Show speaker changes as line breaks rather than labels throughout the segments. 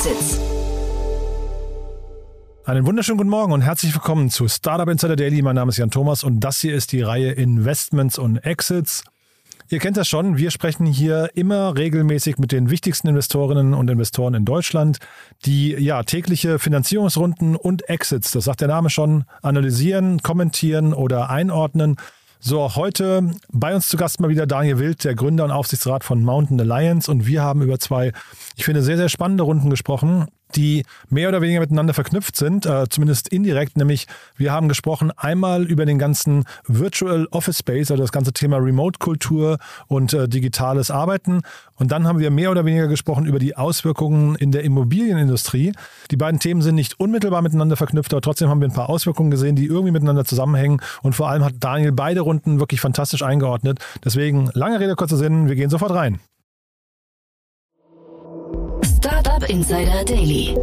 Exits.
Einen wunderschönen guten Morgen und herzlich willkommen zu Startup Insider Daily. Mein Name ist Jan Thomas und das hier ist die Reihe Investments und Exits. Ihr kennt das schon, wir sprechen hier immer regelmäßig mit den wichtigsten Investorinnen und Investoren in Deutschland, die ja tägliche Finanzierungsrunden und Exits, das sagt der Name schon, analysieren, kommentieren oder einordnen. So, auch heute bei uns zu Gast mal wieder Daniel Wild, der Gründer und Aufsichtsrat von Mountain Alliance. Und wir haben über zwei, ich finde, sehr, sehr spannende Runden gesprochen die mehr oder weniger miteinander verknüpft sind, äh, zumindest indirekt. Nämlich, wir haben gesprochen einmal über den ganzen Virtual Office Space, also das ganze Thema Remote-Kultur und äh, digitales Arbeiten. Und dann haben wir mehr oder weniger gesprochen über die Auswirkungen in der Immobilienindustrie. Die beiden Themen sind nicht unmittelbar miteinander verknüpft, aber trotzdem haben wir ein paar Auswirkungen gesehen, die irgendwie miteinander zusammenhängen. Und vor allem hat Daniel beide Runden wirklich fantastisch eingeordnet. Deswegen, lange Rede, kurzer Sinn, wir gehen sofort rein.
Startup Insider Daily.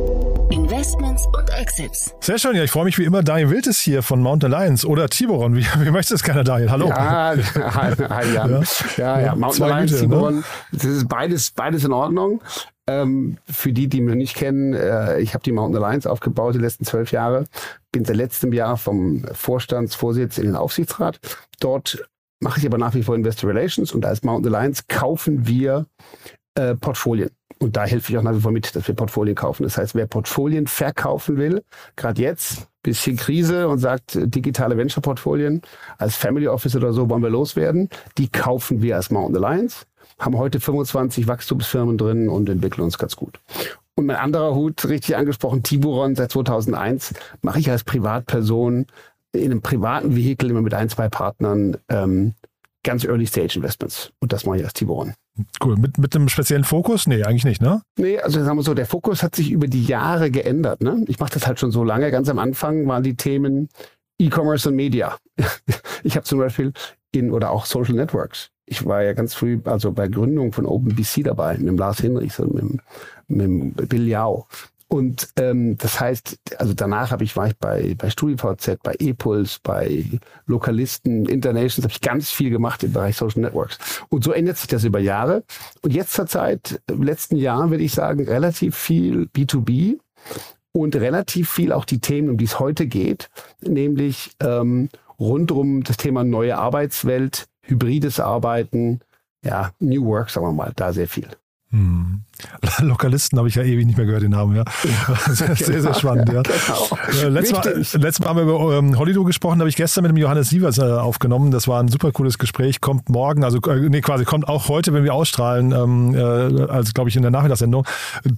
Investments und Exits.
Sehr schön, ja, ich freue mich wie immer. Daniel Wild ist hier von Mountain Alliance oder Tiburon. Wie, wie möchtest du es gerne, Daniel? Hallo.
Ja, hi, hi Jan. Ja, ja, ja. Mountain Alliance,
Güte,
Tiburon,
ne?
das ist beides, beides in Ordnung. Ähm, für die, die mich nicht kennen, äh, ich habe die Mountain Alliance aufgebaut die letzten zwölf Jahre. Bin seit letztem Jahr vom Vorstandsvorsitz in den Aufsichtsrat. Dort mache ich aber nach wie vor Investor Relations und als Mountain Alliance kaufen wir äh, Portfolien. Und da helfe ich auch nach wie vor mit, dass wir Portfolien kaufen. Das heißt, wer Portfolien verkaufen will, gerade jetzt, bisschen Krise und sagt, äh, digitale Venture-Portfolien als Family Office oder so wollen wir loswerden, die kaufen wir als Mountain Alliance, haben heute 25 Wachstumsfirmen drin und entwickeln uns ganz gut. Und mein anderer Hut, richtig angesprochen, Tiburon, seit 2001 mache ich als Privatperson in einem privaten Vehikel immer mit ein, zwei Partnern ähm, ganz Early Stage Investments. Und das mache ich als Tiburon.
Cool. Mit, mit einem speziellen Fokus? Nee, eigentlich nicht, ne?
Nee, also sagen wir so, der Fokus hat sich über die Jahre geändert. Ne? Ich mache das halt schon so lange. Ganz am Anfang waren die Themen E-Commerce und Media. Ich habe zum Beispiel in oder auch Social Networks. Ich war ja ganz früh, also bei Gründung von OpenBC dabei, mit dem Lars Hinrichs und mit, dem- mit dem Bill Yao. Und ähm, das heißt, also danach habe ich war ich bei bei StudiVZ, bei ePuls, bei Lokalisten, Internations, habe ich ganz viel gemacht im Bereich Social Networks. Und so ändert sich das über Jahre. Und jetzt zur Zeit, im letzten Jahr würde ich sagen, relativ viel B2B und relativ viel auch die Themen, um die es heute geht, nämlich ähm, rund um das Thema neue Arbeitswelt, hybrides Arbeiten, ja, New Work, sagen wir mal, da sehr viel.
Hm. Lokalisten habe ich ja ewig nicht mehr gehört, den Namen, ja. Sehr, sehr, sehr spannend, ja.
Genau.
Äh, Letztes Mal, letztes Mal haben wir über ähm, Hollywood gesprochen, habe ich gestern mit dem Johannes Sievers äh, aufgenommen. Das war ein super cooles Gespräch, kommt morgen, also äh, nee, quasi kommt auch heute, wenn wir ausstrahlen, ähm, äh, also glaube ich in der Nachmittagssendung.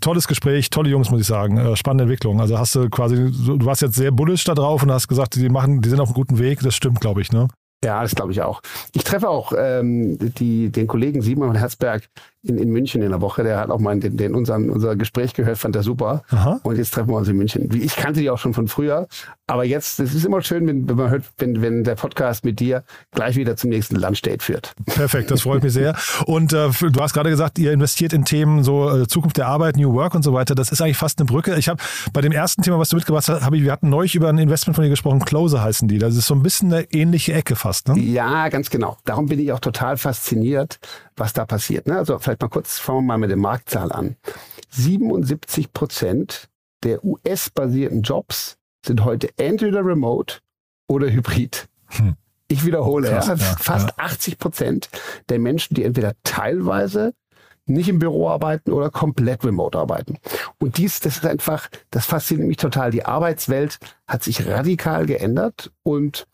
Tolles Gespräch, tolle Jungs, muss ich sagen. Äh, spannende Entwicklung. Also hast du quasi, du warst jetzt sehr bullish da drauf und hast gesagt, die machen, die sind auf einem guten Weg. Das stimmt, glaube ich, ne?
Ja, das glaube ich auch. Ich treffe auch ähm, die, den Kollegen Simon von Herzberg in, in München in der Woche. Der hat auch mal den, den unseren, unser Gespräch gehört, fand er super.
Aha.
Und jetzt treffen wir uns in München. Ich kannte die auch schon von früher. Aber jetzt, es ist immer schön, wenn, wenn man hört, wenn, wenn der Podcast mit dir gleich wieder zum nächsten Lunch-Date führt.
Perfekt, das freut mich sehr. Und äh, du hast gerade gesagt, ihr investiert in Themen so äh, Zukunft der Arbeit, New Work und so weiter. Das ist eigentlich fast eine Brücke. Ich habe bei dem ersten Thema, was du mitgebracht hast, habe ich, wir hatten neulich über ein Investment von dir gesprochen. Closer heißen die. Das ist so ein bisschen eine ähnliche Ecke fast. Ne?
Ja, ganz genau. Darum bin ich auch total fasziniert, was da passiert. Ne? Also vielleicht mal kurz, fangen wir mal mit der Marktzahl an. 77 Prozent der US-basierten Jobs sind heute entweder remote oder hybrid.
Hm.
Ich wiederhole,
Krass,
ja,
ja,
fast 80 Prozent der Menschen, die entweder teilweise nicht im Büro arbeiten oder komplett remote arbeiten. Und dies, das ist einfach, das fasziniert mich total. Die Arbeitswelt hat sich radikal geändert und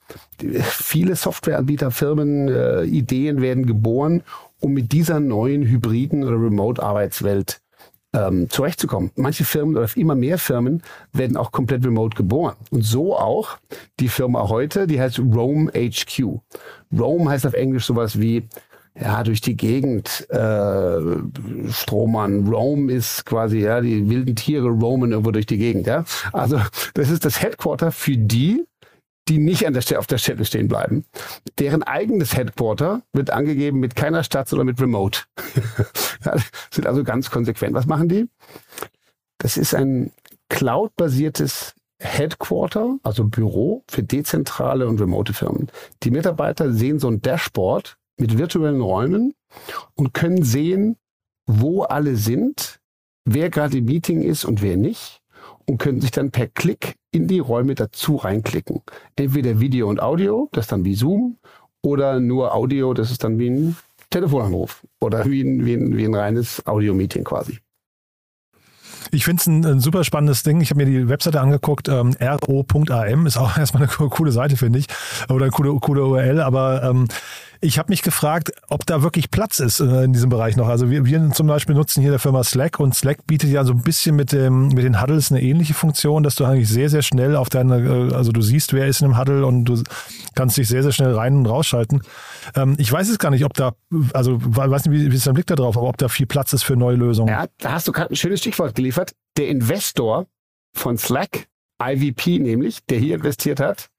viele Softwareanbieter, Firmen, äh, Ideen werden geboren, um mit dieser neuen hybriden oder Remote-Arbeitswelt ähm, zurechtzukommen. Manche Firmen oder immer mehr Firmen werden auch komplett remote geboren. Und so auch die Firma heute, die heißt Roam HQ. Roam heißt auf Englisch sowas wie ja, durch die Gegend äh, stromern. Roam ist quasi, ja, die wilden Tiere roamen irgendwo durch die Gegend, ja. Also das ist das Headquarter für die, die nicht an der Stelle, auf der Stelle stehen bleiben. Deren eigenes Headquarter wird angegeben mit keiner Stadt, sondern mit Remote. ja, sind also ganz konsequent. Was machen die? Das ist ein cloud-basiertes Headquarter, also Büro für dezentrale und remote Firmen. Die Mitarbeiter sehen so ein Dashboard mit virtuellen Räumen und können sehen, wo alle sind, wer gerade im Meeting ist und wer nicht und können sich dann per Klick in die Räume dazu reinklicken. Entweder Video und Audio, das ist dann wie Zoom, oder nur Audio, das ist dann wie ein Telefonanruf oder wie ein, wie ein, wie ein reines Audio-Meeting quasi.
Ich finde es ein, ein, super spannendes Ding. Ich habe mir die Webseite angeguckt. Ähm, ro.am ist auch erstmal eine coole Seite, finde ich. Oder eine coole, coole URL. Aber ähm, ich habe mich gefragt, ob da wirklich Platz ist äh, in diesem Bereich noch. Also wir, wir zum Beispiel nutzen hier der Firma Slack und Slack bietet ja so ein bisschen mit, dem, mit den Huddles eine ähnliche Funktion, dass du eigentlich sehr, sehr schnell auf deine, äh, also du siehst, wer ist in einem Huddle und du kannst dich sehr, sehr schnell rein und rausschalten. Ähm, ich weiß es gar nicht, ob da, also weiß nicht, wie, ist dein Blick da drauf, aber ob da viel Platz ist für neue Lösungen.
Ja, da hast du gerade ein schönes Stichwort geliefert. Der Investor von Slack, IVP nämlich, der hier investiert hat,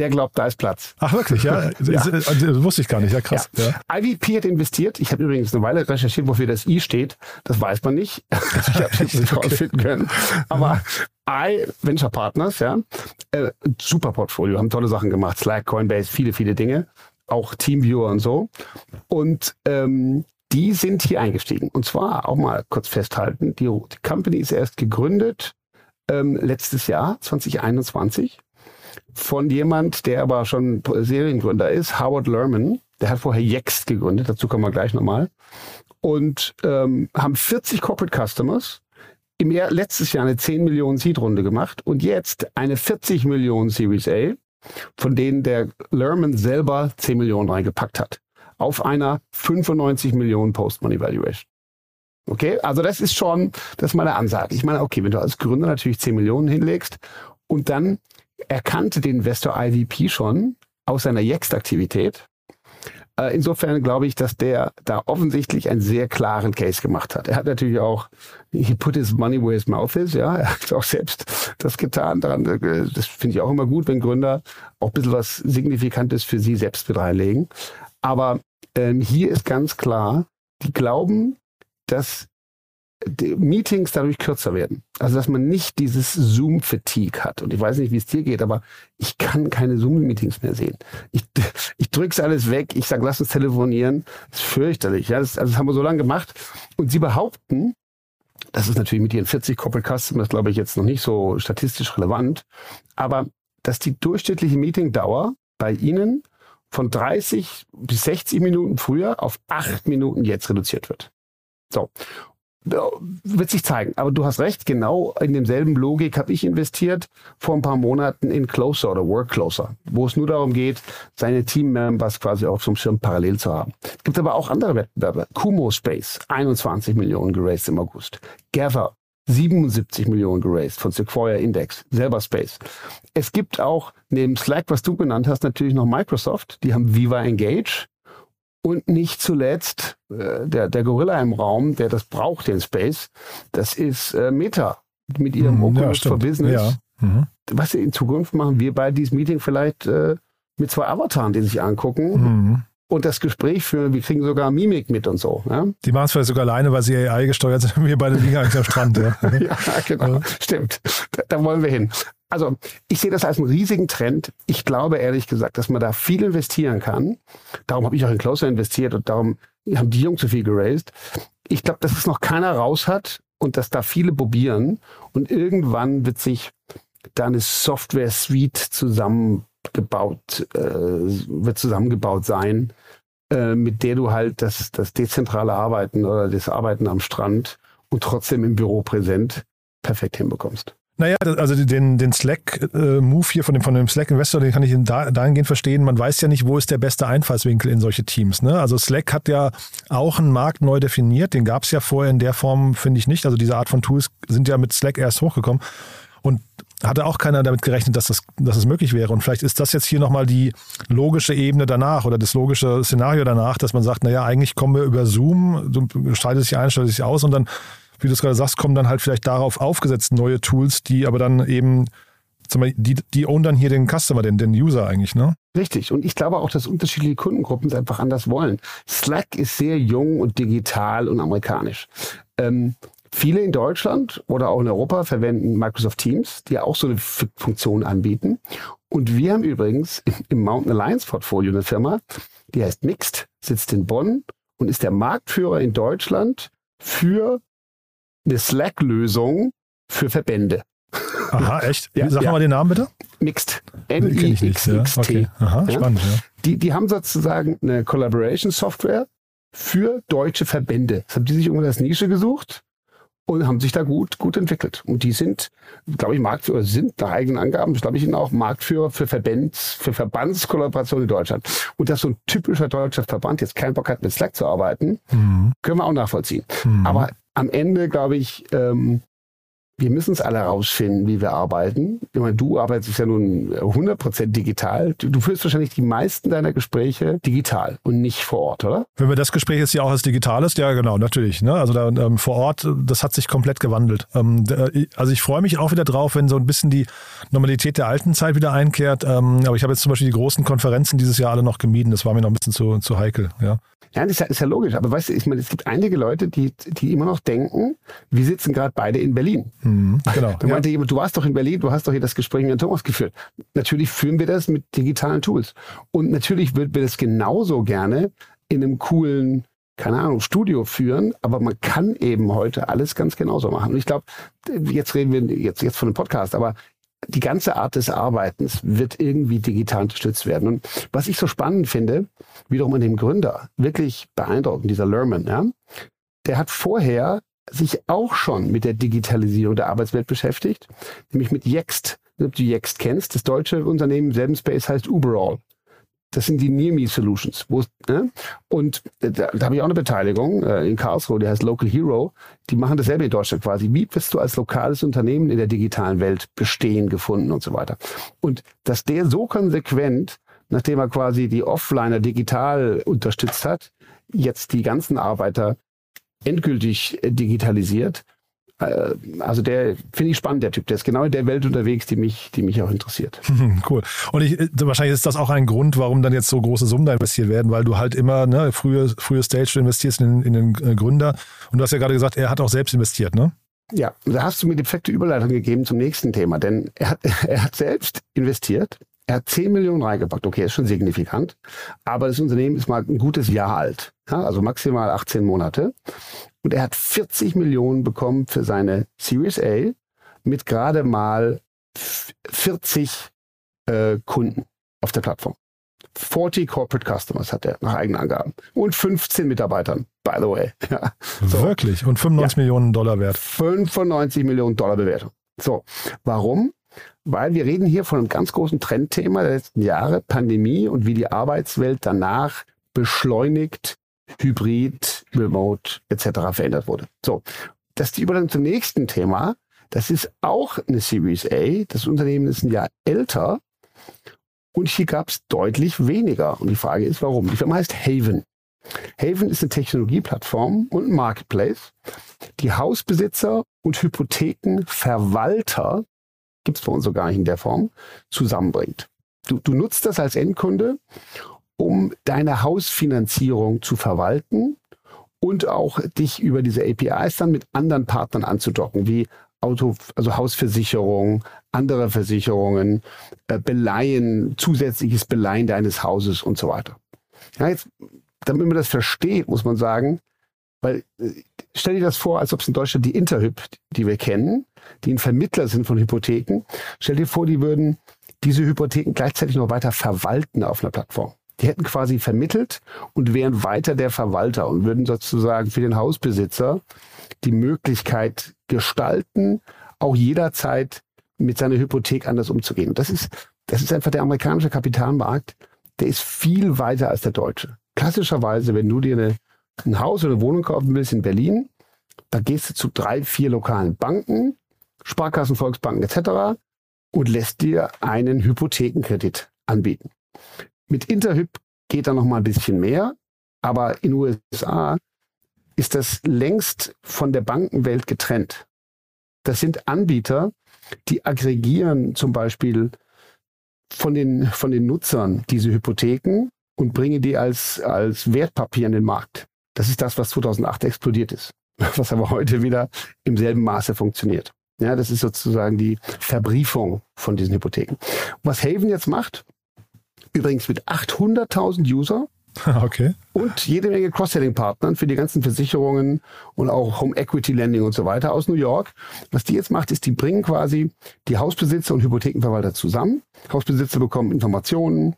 der glaubt, da ist Platz.
Ach wirklich, ja? ja. Das, wusste ich gar nicht, ja krass. Ja.
Ja. IVP hat investiert. Ich habe übrigens eine Weile recherchiert, wofür das I steht. Das weiß man nicht. ich habe es nicht okay. rausfinden können. Aber I Venture Partners, ja, äh, super Portfolio, haben tolle Sachen gemacht. Slack, Coinbase, viele, viele Dinge. Auch Teamviewer und so. Und ähm, die sind hier eingestiegen. Und zwar auch mal kurz festhalten, die, die Company ist erst gegründet ähm, letztes Jahr, 2021 von jemand, der aber schon Seriengründer ist, Howard Lerman. Der hat vorher Yext gegründet, dazu kommen wir gleich nochmal. Und ähm, haben 40 Corporate Customers, im Jahr, letztes Jahr eine 10 Millionen Seed-Runde gemacht und jetzt eine 40 Millionen Series A, von denen der Lerman selber 10 Millionen reingepackt hat. Auf einer 95 Millionen Post-Money Valuation. Okay, also das ist schon, das ist meine Ansage. Ich meine, okay, wenn du als Gründer natürlich 10 Millionen hinlegst und dann erkannte den Investor IVP schon aus seiner Yext-Aktivität. Äh, insofern glaube ich, dass der da offensichtlich einen sehr klaren Case gemacht hat. Er hat natürlich auch, he put his money where his mouth is, ja. Er hat auch selbst das getan. Daran, äh, das finde ich auch immer gut, wenn Gründer auch ein bisschen was Signifikantes für sie selbst mit reinlegen. Aber ähm, hier ist ganz klar, die glauben, dass Meetings dadurch kürzer werden. Also dass man nicht dieses Zoom-Fatigue hat. Und ich weiß nicht, wie es dir geht, aber ich kann keine Zoom-Meetings mehr sehen. Ich, ich drücke alles weg, ich sage, lass uns telefonieren. Das ist fürchterlich. Ja? Das, also das haben wir so lange gemacht. Und sie behaupten, das ist natürlich mit ihren 40 Corporate Customers, glaube ich, jetzt noch nicht so statistisch relevant, aber dass die durchschnittliche Meetingdauer bei ihnen von 30 bis 60 Minuten früher auf 8 Minuten jetzt reduziert wird. So wird sich zeigen. Aber du hast recht, genau in demselben Logik habe ich investiert vor ein paar Monaten in Closer oder Work Closer, wo es nur darum geht, seine Team-Members quasi auf einem Schirm parallel zu haben. Es gibt aber auch andere Wettbewerbe. Kumo Space, 21 Millionen geraced im August. Gather, 77 Millionen geraced von Sequoia Index, selber Space. Es gibt auch neben Slack, was du genannt hast, natürlich noch Microsoft. Die haben Viva Engage. Und nicht zuletzt äh, der, der Gorilla im Raum, der das braucht, den Space, das ist äh, Meta mit ihrem mhm, Oculus ja, for Business. Ja. Mhm. Was in Zukunft machen wir bei diesem Meeting vielleicht äh, mit zwei Avataren, die sich angucken. Mhm. Und das Gespräch führen, wir kriegen sogar Mimik mit und so. Ja?
Die machen es vielleicht sogar alleine, weil sie AI gesteuert sind. Wir beide liegen eigentlich am Strand. Ja,
ja genau. Ja. Stimmt. Da, da wollen wir hin. Also ich sehe das als einen riesigen Trend. Ich glaube ehrlich gesagt, dass man da viel investieren kann. Darum habe ich auch in Closer investiert und darum haben die Jungs so viel geraced. Ich glaube, dass es noch keiner raus hat und dass da viele probieren. Und irgendwann wird sich da eine Software-Suite zusammengebaut, äh, wird zusammengebaut sein, äh, mit der du halt das, das dezentrale Arbeiten oder das Arbeiten am Strand und trotzdem im Büro präsent perfekt hinbekommst.
Naja, also den, den Slack-Move hier von dem, von dem Slack-Investor, den kann ich da, dahingehend verstehen. Man weiß ja nicht, wo ist der beste Einfallswinkel in solche Teams. Ne? Also Slack hat ja auch einen Markt neu definiert. Den gab es ja vorher in der Form, finde ich nicht. Also diese Art von Tools sind ja mit Slack erst hochgekommen. Und hatte auch keiner damit gerechnet, dass das, dass das möglich wäre. Und vielleicht ist das jetzt hier nochmal die logische Ebene danach oder das logische Szenario danach, dass man sagt, naja, eigentlich kommen wir über Zoom, schaltet sich ein, schaltet sich aus und dann wie du es gerade sagst, kommen dann halt vielleicht darauf aufgesetzt neue Tools, die aber dann eben, die, die own dann hier den Customer, den, den User eigentlich, ne?
Richtig. Und ich glaube auch, dass unterschiedliche Kundengruppen es einfach anders wollen. Slack ist sehr jung und digital und amerikanisch. Ähm, viele in Deutschland oder auch in Europa verwenden Microsoft Teams, die auch so eine Funktion anbieten. Und wir haben übrigens im Mountain Alliance Portfolio eine Firma, die heißt Mixed, sitzt in Bonn und ist der Marktführer in Deutschland für eine Slack-Lösung für Verbände.
Aha, echt?
Ja,
Sag
ja.
mal den Namen bitte.
Mixed.
Ich nicht. Ja.
M-I-X-X-T.
Okay. Aha, spannend. Ja.
Die, die haben sozusagen eine Collaboration-Software für deutsche Verbände. Das haben die sich irgendwo als Nische gesucht und haben sich da gut, gut entwickelt. Und die sind, glaube ich, Marktführer, sind nach eigenen Angaben, glaube ich, auch Marktführer für Verbands, für Verbandskollaboration in Deutschland. Und dass so ein typischer deutscher Verband jetzt keinen Bock hat, mit Slack zu arbeiten,
Mhm.
können wir auch nachvollziehen.
Mhm.
Aber am Ende, glaube ich, ähm, wir müssen es alle rausfinden, wie wir arbeiten. Ich meine, du arbeitest ja nun 100% digital. Du, du führst wahrscheinlich die meisten deiner Gespräche digital und nicht vor Ort, oder?
Wenn wir das Gespräch jetzt ja auch als digital ist, ja genau, natürlich. Ne? Also da ähm, vor Ort, das hat sich komplett gewandelt. Ähm, da, also ich freue mich auch wieder drauf, wenn so ein bisschen die Normalität der alten Zeit wieder einkehrt. Ähm, aber ich habe jetzt zum Beispiel die großen Konferenzen dieses Jahr alle noch gemieden. Das war mir noch ein bisschen zu, zu heikel. Ja.
Ja, das ist ja, ist ja logisch. Aber weißt du, ich meine, es gibt einige Leute, die, die immer noch denken, wir sitzen gerade beide in Berlin.
Mhm, genau.
Da
ja.
meinte jemand, du warst doch in Berlin, du hast doch hier das Gespräch mit Herrn Thomas geführt. Natürlich führen wir das mit digitalen Tools. Und natürlich würden wir das genauso gerne in einem coolen, keine Ahnung, Studio führen, aber man kann eben heute alles ganz genauso machen. Und ich glaube, jetzt reden wir jetzt, jetzt von einem Podcast, aber die ganze Art des Arbeitens wird irgendwie digital unterstützt werden. Und was ich so spannend finde, wiederum an dem Gründer, wirklich beeindruckend, dieser Lerman, ja, der hat vorher sich auch schon mit der Digitalisierung der Arbeitswelt beschäftigt, nämlich mit Yext. Ob du Yext kennst, das deutsche Unternehmen selben Space heißt Uberall. Das sind die Near Me Solutions. Wo, ne? Und äh, da, da habe ich auch eine Beteiligung äh, in Karlsruhe, die heißt Local Hero. Die machen dasselbe in Deutschland quasi. Wie wirst du als lokales Unternehmen in der digitalen Welt bestehen, gefunden und so weiter? Und dass der so konsequent, nachdem er quasi die Offliner digital unterstützt hat, jetzt die ganzen Arbeiter endgültig äh, digitalisiert. Äh, Also der finde ich spannend, der Typ. Der ist genau in der Welt unterwegs, die mich, die mich auch interessiert.
Cool. Und ich, wahrscheinlich ist das auch ein Grund, warum dann jetzt so große Summen da investiert werden, weil du halt immer, ne, frühe, frühe Stage, investierst in, in den äh, Gründer. Und du hast ja gerade gesagt, er hat auch selbst investiert, ne?
Ja, da hast du mir die perfekte Überleitung gegeben zum nächsten Thema, denn er hat, er hat selbst investiert. Er hat 10 Millionen reingepackt. Okay, ist schon signifikant. Aber das Unternehmen ist mal ein gutes Jahr alt. Ja, also maximal 18 Monate. Und er hat 40 Millionen bekommen für seine Series A mit gerade mal 40 äh, Kunden auf der Plattform. 40 Corporate Customers hat er nach eigenen Angaben. Und 15 Mitarbeitern, by the way. Ja. So.
Wirklich. Und 95 Millionen Dollar wert.
95 Millionen Dollar Bewertung. So, warum? Weil wir reden hier von einem ganz großen Trendthema der letzten Jahre, Pandemie und wie die Arbeitswelt danach beschleunigt, hybrid, remote etc. verändert wurde. So, das ist die Überleitung zum nächsten Thema. Das ist auch eine Series A. Das Unternehmen ist ein Jahr älter und hier gab es deutlich weniger. Und die Frage ist, warum? Die Firma heißt Haven. Haven ist eine Technologieplattform und ein Marketplace, die Hausbesitzer und Hypothekenverwalter, gibt es bei uns so gar nicht in der Form, zusammenbringt. Du, du nutzt das als Endkunde, um deine Hausfinanzierung zu verwalten und auch dich über diese APIs dann mit anderen Partnern anzudocken, wie Auto, also Hausversicherung, andere Versicherungen, äh, Beleihen, zusätzliches Beleihen deines Hauses und so weiter. Ja, jetzt, damit man das versteht, muss man sagen, weil äh, stell dir das vor, als ob es in Deutschland die Interhyp, die wir kennen, die ein Vermittler sind von Hypotheken, stell dir vor, die würden diese Hypotheken gleichzeitig noch weiter verwalten auf einer Plattform. Die hätten quasi vermittelt und wären weiter der Verwalter und würden sozusagen für den Hausbesitzer die Möglichkeit gestalten, auch jederzeit mit seiner Hypothek anders umzugehen. Das ist, das ist einfach der amerikanische Kapitalmarkt, der ist viel weiter als der deutsche. Klassischerweise, wenn du dir eine, ein Haus oder eine Wohnung kaufen willst in Berlin, da gehst du zu drei, vier lokalen Banken, Sparkassen, Volksbanken etc. und lässt dir einen Hypothekenkredit anbieten. Mit Interhyp geht da noch mal ein bisschen mehr, aber in USA ist das längst von der Bankenwelt getrennt. Das sind Anbieter, die aggregieren zum Beispiel von den, von den Nutzern diese Hypotheken und bringen die als, als Wertpapier in den Markt. Das ist das, was 2008 explodiert ist, was aber heute wieder im selben Maße funktioniert. Ja, das ist sozusagen die Verbriefung von diesen Hypotheken. Was Haven jetzt macht, übrigens mit 800.000 User,
Okay.
Und jede Menge Cross-Selling-Partnern für die ganzen Versicherungen und auch Home Equity Lending und so weiter aus New York. Was die jetzt macht, ist, die bringen quasi die Hausbesitzer und Hypothekenverwalter zusammen. Hausbesitzer bekommen Informationen,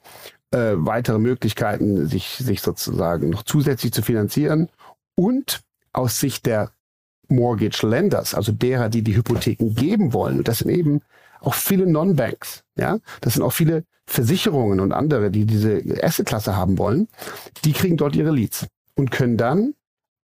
äh, weitere Möglichkeiten, sich, sich sozusagen noch zusätzlich zu finanzieren. Und aus Sicht der Mortgage Lenders, also derer, die die Hypotheken geben wollen, und das sind eben auch viele Non-Banks, ja, das sind auch viele Versicherungen und andere, die diese Asset-Klasse haben wollen, die kriegen dort ihre Leads und können dann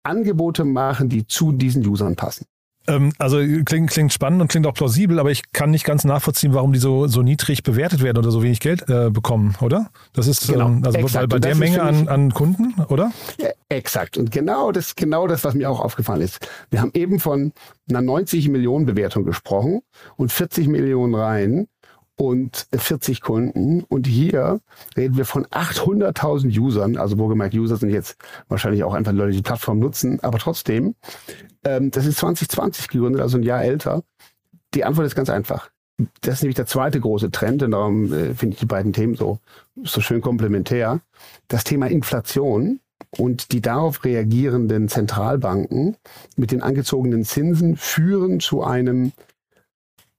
Angebote machen, die zu diesen Usern passen.
Ähm, also klingt, klingt spannend und klingt auch plausibel, aber ich kann nicht ganz nachvollziehen, warum die so, so niedrig bewertet werden oder so wenig Geld äh, bekommen, oder? Das ist genau, ähm, also exakt. bei, bei der Menge an, an Kunden, oder?
Ja, exakt. Und genau das, genau das, was mir auch aufgefallen ist. Wir haben eben von einer 90 Millionen Bewertung gesprochen und 40 Millionen rein und 40 Kunden. Und hier reden wir von 800.000 Usern. Also wohlgemerkt, User sind jetzt wahrscheinlich auch einfach Leute, die die Plattform nutzen. Aber trotzdem, ähm, das ist 2020 gegründet, also ein Jahr älter. Die Antwort ist ganz einfach. Das ist nämlich der zweite große Trend und darum äh, finde ich die beiden Themen so, so schön komplementär. Das Thema Inflation und die darauf reagierenden Zentralbanken mit den angezogenen Zinsen führen zu einem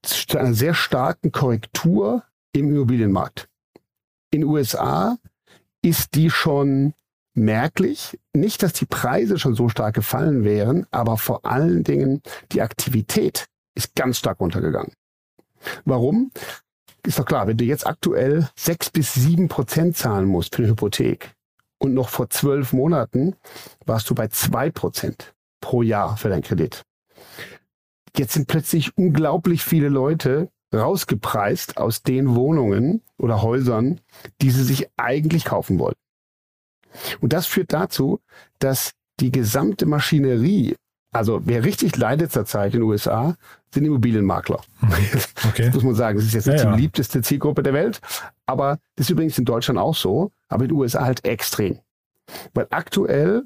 zu einer sehr starken Korrektur im Immobilienmarkt. In den USA ist die schon merklich. Nicht, dass die Preise schon so stark gefallen wären, aber vor allen Dingen die Aktivität ist ganz stark runtergegangen. Warum? Ist doch klar, wenn du jetzt aktuell sechs bis sieben Prozent zahlen musst für eine Hypothek und noch vor zwölf Monaten warst du bei zwei Prozent pro Jahr für deinen Kredit. Jetzt sind plötzlich unglaublich viele Leute rausgepreist aus den Wohnungen oder Häusern, die sie sich eigentlich kaufen wollen. Und das führt dazu, dass die gesamte Maschinerie, also wer richtig leidet zurzeit in den USA, sind Immobilienmakler. Okay. Das muss man sagen, das ist jetzt nicht ja, die beliebteste Zielgruppe der Welt, aber das ist übrigens in Deutschland auch so, aber in den USA halt extrem. Weil aktuell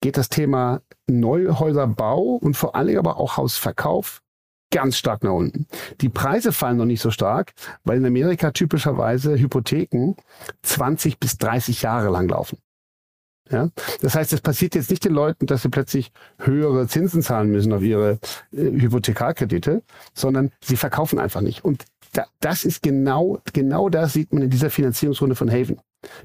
geht das Thema Neuhäuserbau und vor allem aber auch Hausverkauf ganz stark nach unten. Die Preise fallen noch nicht so stark, weil in Amerika typischerweise Hypotheken 20 bis 30 Jahre lang laufen. Ja? Das heißt, es passiert jetzt nicht den Leuten, dass sie plötzlich höhere Zinsen zahlen müssen auf ihre äh, Hypothekarkredite, sondern sie verkaufen einfach nicht. Und da, das ist genau, genau das sieht man in dieser Finanzierungsrunde von Haven.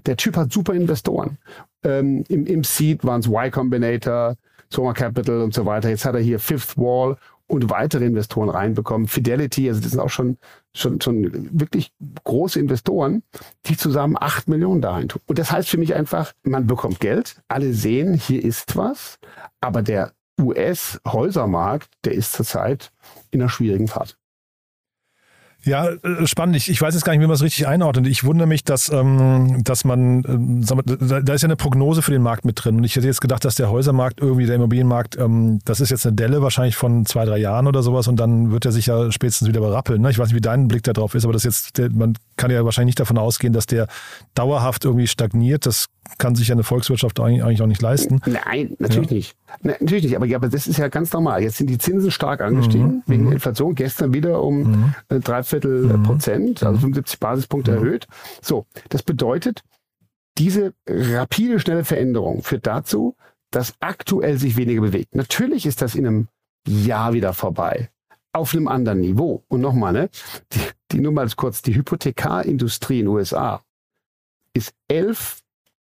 Der Typ hat super Investoren. Ähm, im, Im Seed waren es Y Combinator, Soma Capital und so weiter. Jetzt hat er hier Fifth Wall und weitere Investoren reinbekommen. Fidelity, also das sind auch schon, schon, schon wirklich große Investoren, die zusammen acht Millionen da rein tun. Und das heißt für mich einfach, man bekommt Geld, alle sehen, hier ist was, aber der US-Häusermarkt, der ist zurzeit in einer schwierigen Phase.
Ja, äh, spannend. Ich, ich weiß jetzt gar nicht, wie man es richtig einordnet. Ich wundere mich, dass, ähm, dass man, ähm, da, da ist ja eine Prognose für den Markt mit drin. Und ich hätte jetzt gedacht, dass der Häusermarkt, irgendwie der Immobilienmarkt, ähm, das ist jetzt eine Delle wahrscheinlich von zwei, drei Jahren oder sowas und dann wird er sich ja spätestens wieder berappeln. Ne? Ich weiß nicht, wie dein Blick da drauf ist, aber das jetzt, der, man kann ja wahrscheinlich nicht davon ausgehen, dass der dauerhaft irgendwie stagniert. Das kann sich ja eine Volkswirtschaft eigentlich auch nicht leisten.
Nein, natürlich ja. nicht. Nein, natürlich nicht. Aber, ja, aber das ist ja ganz normal. Jetzt sind die Zinsen stark angestiegen mhm. wegen mhm. Inflation. Gestern wieder um mhm. Äh, drei Viertel mhm. Prozent, also 75 mhm. Basispunkte mhm. erhöht. So, das bedeutet, diese rapide, schnelle Veränderung führt dazu, dass aktuell sich weniger bewegt. Natürlich ist das in einem Jahr wieder vorbei. Auf einem anderen Niveau. Und nochmal, ne, die, die nur mal kurz, die Hypothekarindustrie in den USA ist elf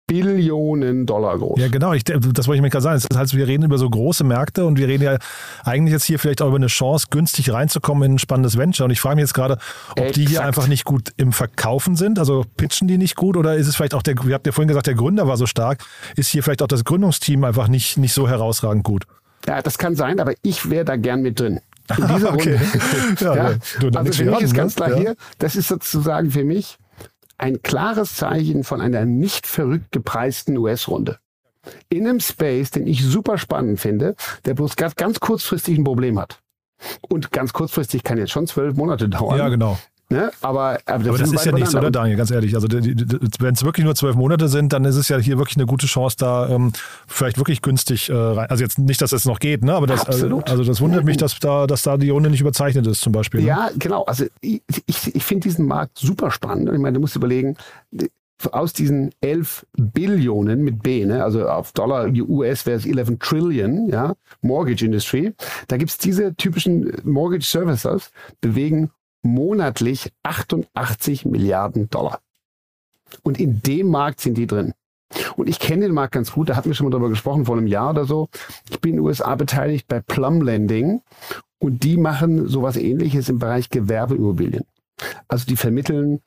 Billionen Dollar groß.
Ja, genau. Ich, das wollte ich mir gerade sagen. Das heißt, wir reden über so große Märkte und wir reden ja eigentlich jetzt hier vielleicht auch über eine Chance, günstig reinzukommen in ein spannendes Venture. Und ich frage mich jetzt gerade, ob Exakt. die hier einfach nicht gut im Verkaufen sind. Also pitchen die nicht gut oder ist es vielleicht auch der, ihr habt ja vorhin gesagt, der Gründer war so stark. Ist hier vielleicht auch das Gründungsteam einfach nicht, nicht so herausragend gut?
Ja, das kann sein, aber ich wäre da gern mit drin. In dieser
okay.
Runde. ja, ja. Du, also für mich ist ganz klar ja. hier, das ist sozusagen für mich ein klares Zeichen von einer nicht verrückt gepreisten US-Runde. In einem Space, den ich super spannend finde, der bloß ganz kurzfristig ein Problem hat. Und ganz kurzfristig kann jetzt schon zwölf Monate dauern.
Ja, genau.
Ne? Aber,
aber das, aber das ist ja nichts, oder Daniel, ganz ehrlich. Also wenn es wirklich nur zwölf Monate sind, dann ist es ja hier wirklich eine gute Chance, da ähm, vielleicht wirklich günstig äh, rein. Also jetzt nicht, dass es noch geht, ne? aber das,
Absolut.
also das wundert mich, dass da, dass da die Runde nicht überzeichnet ist zum Beispiel. Ne?
Ja, genau. Also ich, ich, ich finde diesen Markt super spannend. Ich meine, du musst überlegen, aus diesen 11 Billionen mit B, ne, also auf Dollar US wäre es 11 Trillion, ja, Mortgage Industry, da gibt's diese typischen Mortgage Services, bewegen monatlich 88 Milliarden Dollar. Und in dem Markt sind die drin. Und ich kenne den Markt ganz gut, da hatten wir schon mal drüber gesprochen, vor einem Jahr oder so. Ich bin in den USA beteiligt bei Plum Lending und die machen sowas ähnliches im Bereich Gewerbeimmobilien. Also die vermitteln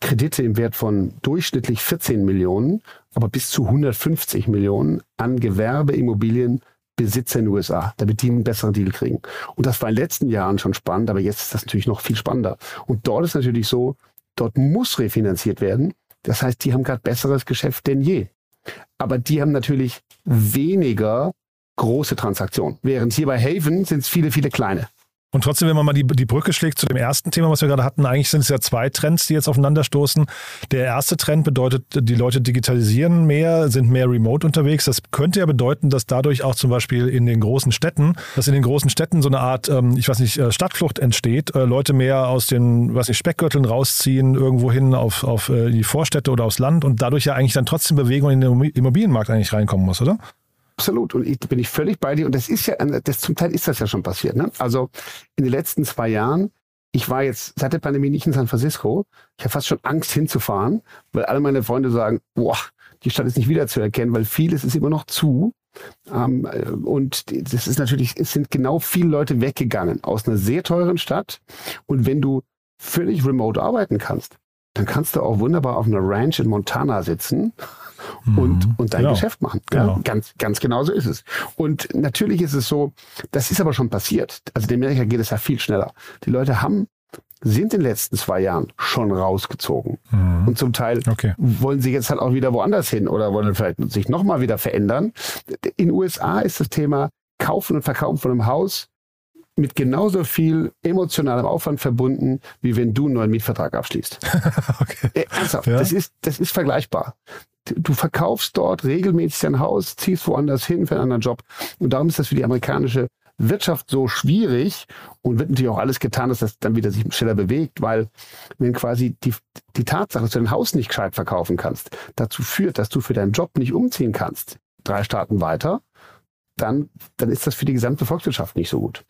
Kredite im Wert von durchschnittlich 14 Millionen, aber bis zu 150 Millionen an Gewerbeimmobilien Besitzer in den USA, damit die einen besseren Deal kriegen. Und das war in den letzten Jahren schon spannend, aber jetzt ist das natürlich noch viel spannender. Und dort ist natürlich so, dort muss refinanziert werden. Das heißt, die haben gerade besseres Geschäft denn je. Aber die haben natürlich weniger große Transaktionen. Während hier bei Haven sind es viele, viele kleine.
Und trotzdem, wenn man mal die, die Brücke schlägt zu dem ersten Thema, was wir gerade hatten, eigentlich sind es ja zwei Trends, die jetzt aufeinanderstoßen. Der erste Trend bedeutet, die Leute digitalisieren mehr, sind mehr remote unterwegs. Das könnte ja bedeuten, dass dadurch auch zum Beispiel in den großen Städten, dass in den großen Städten so eine Art, ähm, ich weiß nicht, äh, Stadtflucht entsteht, äh, Leute mehr aus den, was nicht, Speckgürteln rausziehen, irgendwo hin auf, auf äh, die Vorstädte oder aufs Land und dadurch ja eigentlich dann trotzdem Bewegung in den Immobilienmarkt eigentlich reinkommen muss, oder?
Absolut. Und ich bin ich völlig bei dir. Und das ist ja, das, zum Teil ist das ja schon passiert. Ne? Also in den letzten zwei Jahren, ich war jetzt seit der Pandemie nicht in San Francisco. Ich habe fast schon Angst hinzufahren, weil alle meine Freunde sagen, boah, die Stadt ist nicht wiederzuerkennen, weil vieles ist immer noch zu. Ähm, und das ist natürlich, es sind genau viele Leute weggegangen aus einer sehr teuren Stadt. Und wenn du völlig remote arbeiten kannst, dann kannst du auch wunderbar auf einer Ranch in Montana sitzen und, mhm. und dein genau. Geschäft machen. Genau. Ganz, ganz genau so ist es. Und natürlich ist es so, das ist aber schon passiert. Also in Amerika geht es ja viel schneller. Die Leute haben sind in den letzten zwei Jahren schon rausgezogen. Mhm. Und zum Teil okay. wollen sie jetzt halt auch wieder woanders hin oder wollen vielleicht sich nochmal wieder verändern. In den USA ist das Thema Kaufen und Verkaufen von einem Haus mit genauso viel emotionalem Aufwand verbunden, wie wenn du einen neuen Mietvertrag abschließt. okay. Äh, ernsthaft, ja. das, ist, das ist vergleichbar. Du verkaufst dort regelmäßig dein Haus, ziehst woanders hin für einen anderen Job. Und darum ist das für die amerikanische Wirtschaft so schwierig und wird natürlich auch alles getan, dass das dann wieder sich schneller bewegt, weil wenn quasi die, die Tatsache, dass du dein Haus nicht gescheit verkaufen kannst, dazu führt, dass du für deinen Job nicht umziehen kannst, drei Staaten weiter, dann, dann ist das für die gesamte Volkswirtschaft nicht so gut.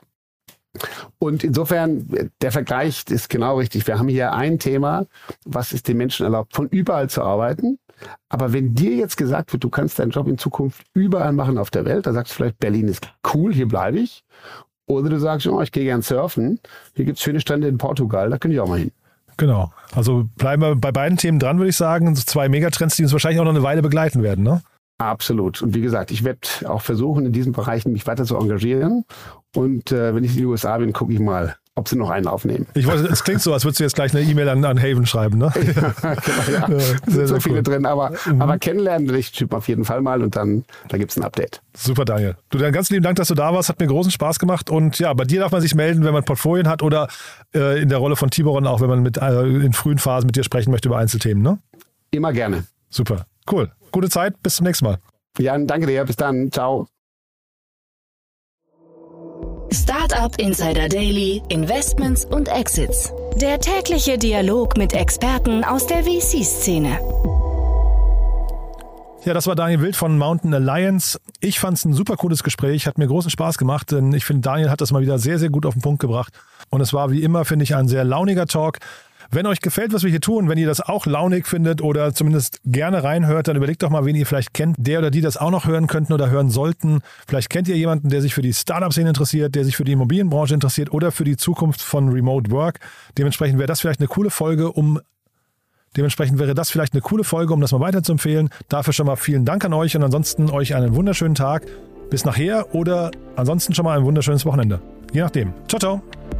Und insofern, der Vergleich ist genau richtig. Wir haben hier ein Thema, was es den Menschen erlaubt, von überall zu arbeiten. Aber wenn dir jetzt gesagt wird, du kannst deinen Job in Zukunft überall machen auf der Welt, dann sagst du vielleicht, Berlin ist cool, hier bleibe ich. Oder du sagst, oh, ich gehe gern surfen. Hier gibt es schöne Strände in Portugal, da könnte ich auch mal hin.
Genau. Also bleiben wir bei beiden Themen dran, würde ich sagen. Zwei Megatrends, die uns wahrscheinlich auch noch eine Weile begleiten werden, ne?
Absolut. Und wie gesagt, ich werde auch versuchen, in diesen Bereichen mich weiter zu engagieren. Und äh, wenn ich in die USA bin, gucke ich mal, ob sie noch einen aufnehmen.
Ich wollte, es klingt so, als würdest du jetzt gleich eine E-Mail an, an Haven schreiben, ne? ja,
genau, ja. ja sind so viele cool. drin, aber, mhm. aber kennenlernen will ich Typ auf jeden Fall mal und dann da gibt es ein Update.
Super, Daniel. Du, dann ganz lieben Dank, dass du da warst. Hat mir großen Spaß gemacht. Und ja, bei dir darf man sich melden, wenn man Portfolien hat oder äh, in der Rolle von Tiboron auch, wenn man mit, äh, in frühen Phasen mit dir sprechen möchte über Einzelthemen, ne?
Immer gerne.
Super. Cool. Gute Zeit. Bis zum nächsten Mal.
Jan, danke dir. Bis dann. Ciao.
Startup Insider Daily, Investments und Exits. Der tägliche Dialog mit Experten aus der VC-Szene.
Ja, das war Daniel Wild von Mountain Alliance. Ich fand es ein super cooles Gespräch, hat mir großen Spaß gemacht, denn ich finde, Daniel hat das mal wieder sehr, sehr gut auf den Punkt gebracht. Und es war wie immer, finde ich, ein sehr launiger Talk. Wenn euch gefällt, was wir hier tun, wenn ihr das auch launig findet oder zumindest gerne reinhört, dann überlegt doch mal, wen ihr vielleicht kennt, der oder die das auch noch hören könnten oder hören sollten. Vielleicht kennt ihr jemanden, der sich für die Startup-Szene interessiert, der sich für die Immobilienbranche interessiert oder für die Zukunft von Remote Work. Dementsprechend wäre das vielleicht eine coole Folge, um Dementsprechend wäre das vielleicht eine coole Folge, um das mal weiterzuempfehlen. Dafür schon mal vielen Dank an euch und ansonsten euch einen wunderschönen Tag. Bis nachher oder ansonsten schon mal ein wunderschönes Wochenende. Je nachdem. Ciao, ciao.